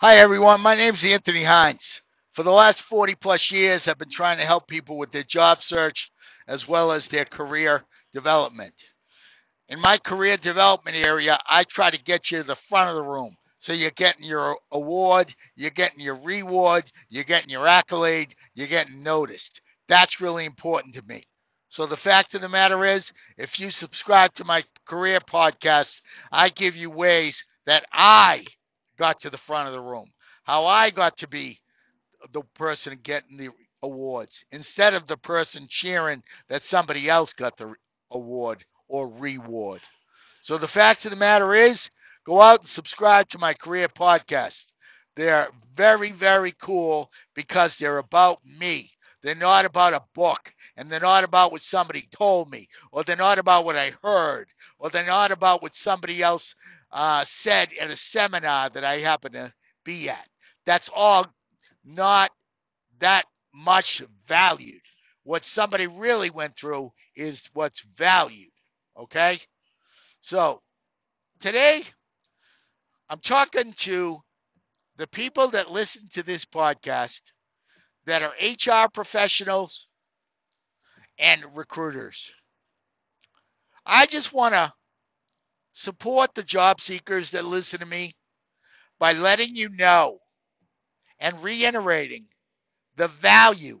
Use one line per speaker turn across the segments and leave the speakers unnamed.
Hi, everyone. My name's Anthony Hines. For the last 40 plus years, I've been trying to help people with their job search as well as their career development. In my career development area, I try to get you to the front of the room. So you're getting your award, you're getting your reward, you're getting your accolade, you're getting noticed. That's really important to me. So the fact of the matter is, if you subscribe to my career podcast, I give you ways that I got to the front of the room, how I got to be the person getting the awards instead of the person cheering that somebody else got the award or reward. So the fact of the matter is, go out and subscribe to my career podcast. They're very, very cool because they're about me. They're not about a book, and they're not about what somebody told me, or they're not about what I heard, or they're not about what somebody else uh, said at a seminar that I happen to be at. That's all not that much valued. What somebody really went through is what's valued. Okay? So today, I'm talking to the people that listen to this podcast that are HR professionals and recruiters. I just want to support the job seekers that listen to me by letting you know and reiterating the value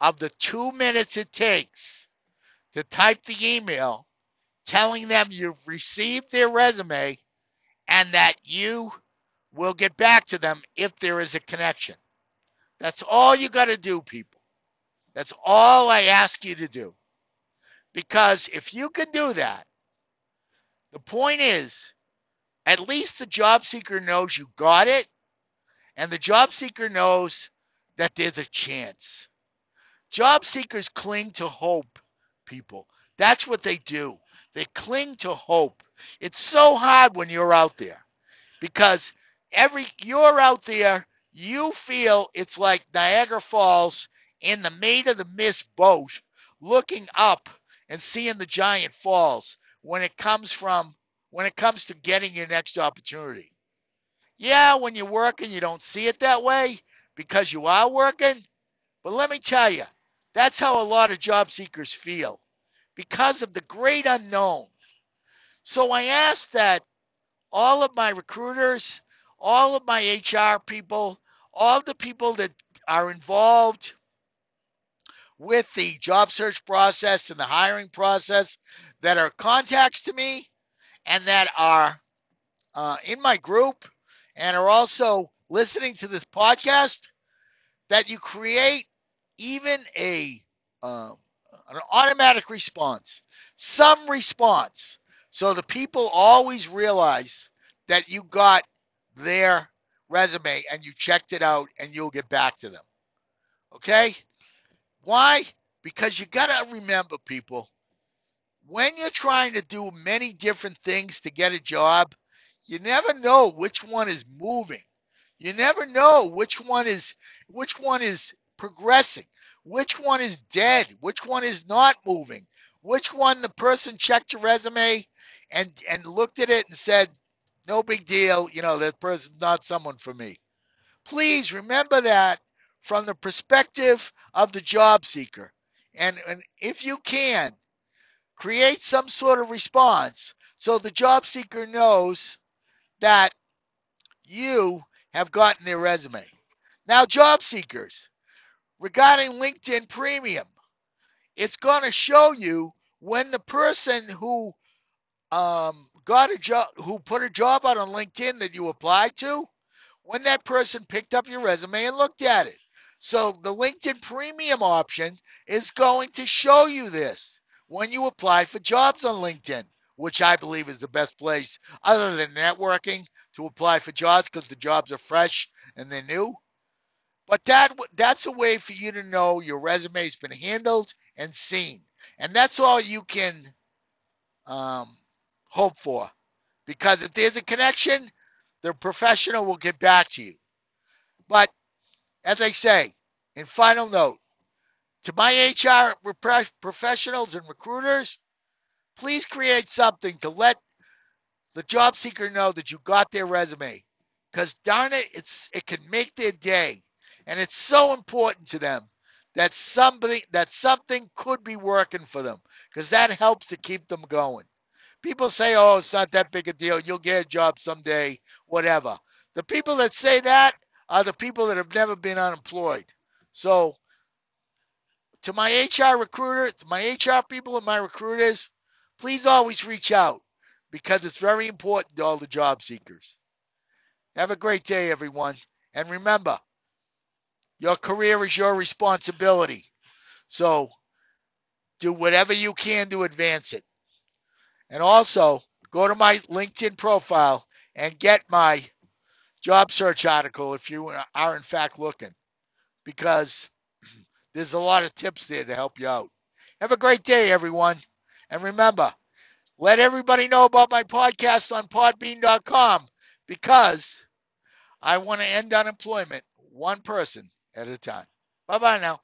of the two minutes it takes to type the email telling them you've received their resume and that you will get back to them if there is a connection. That's all you got to do, people. That's all I ask you to do. Because if you can do that, the point is, at least the job seeker knows you got it, and the job seeker knows that there's a chance. Job seekers cling to hope, people. That's what they do. They cling to hope. It's so hard when you're out there because every you're out there, you feel it's like Niagara Falls in the Maid of the Mist boat looking up and seeing the giant falls when it comes from when it comes to getting your next opportunity. Yeah, when you're working, you don't see it that way because you are working. But let me tell you, that's how a lot of job seekers feel because of the great unknown. So I ask that all of my recruiters, all of my HR people, all the people that are involved with the job search process and the hiring process that are contacts to me and that are uh, in my group and are also listening to this podcast that you create even a um, an automatic response, some response, so the people always realize that you got their resume and you checked it out and you'll get back to them. Okay? Why? Because you got to remember, people, when you're trying to do many different things to get a job, you never know which one is moving. You never know which one is which one is progressing, which one is dead, which one is not moving, which one the person checked your resume and and looked at it and said, "No big deal, you know, that person's not someone for me." Please remember that from the perspective of the job seeker. And, and if you can, create some sort of response so the job seeker knows that you have gotten their resume. Now, job seekers, regarding LinkedIn Premium, it's going to show you when the person who um, got a job, who put a job out on LinkedIn that you applied to, when that person picked up your resume and looked at it. So the LinkedIn Premium option is going to show you this when you apply for jobs on LinkedIn, which I believe is the best place other than networking to apply for jobs because the jobs are fresh and they're new. But that that's a way for you to know your resume's been handled and seen, and that's all you can um, hope for. Because if there's a connection, the professional will get back to you. But as I say, in final note, to my HR professionals and recruiters, please create something to let the job seeker know that you got their resume because darn it, it's it can make their day, and it's so important to them that somebody that something could be working for them because that helps to keep them going. People say, "Oh, it's not that big a deal. You'll get a job someday, whatever." The people that say that are the people that have never been unemployed. So, to my HR recruiter, my HR people and my recruiters, please always reach out because it's very important to all the job seekers. Have a great day, everyone. And remember, your career is your responsibility. So do whatever you can to advance it. And also, go to my LinkedIn profile and get my job search article if you are in fact looking, because there's a lot of tips there to help you out. Have a great day, everyone. And remember, let everybody know about my podcast on podbean.com because I want to end unemployment one person at a time. Bye bye now.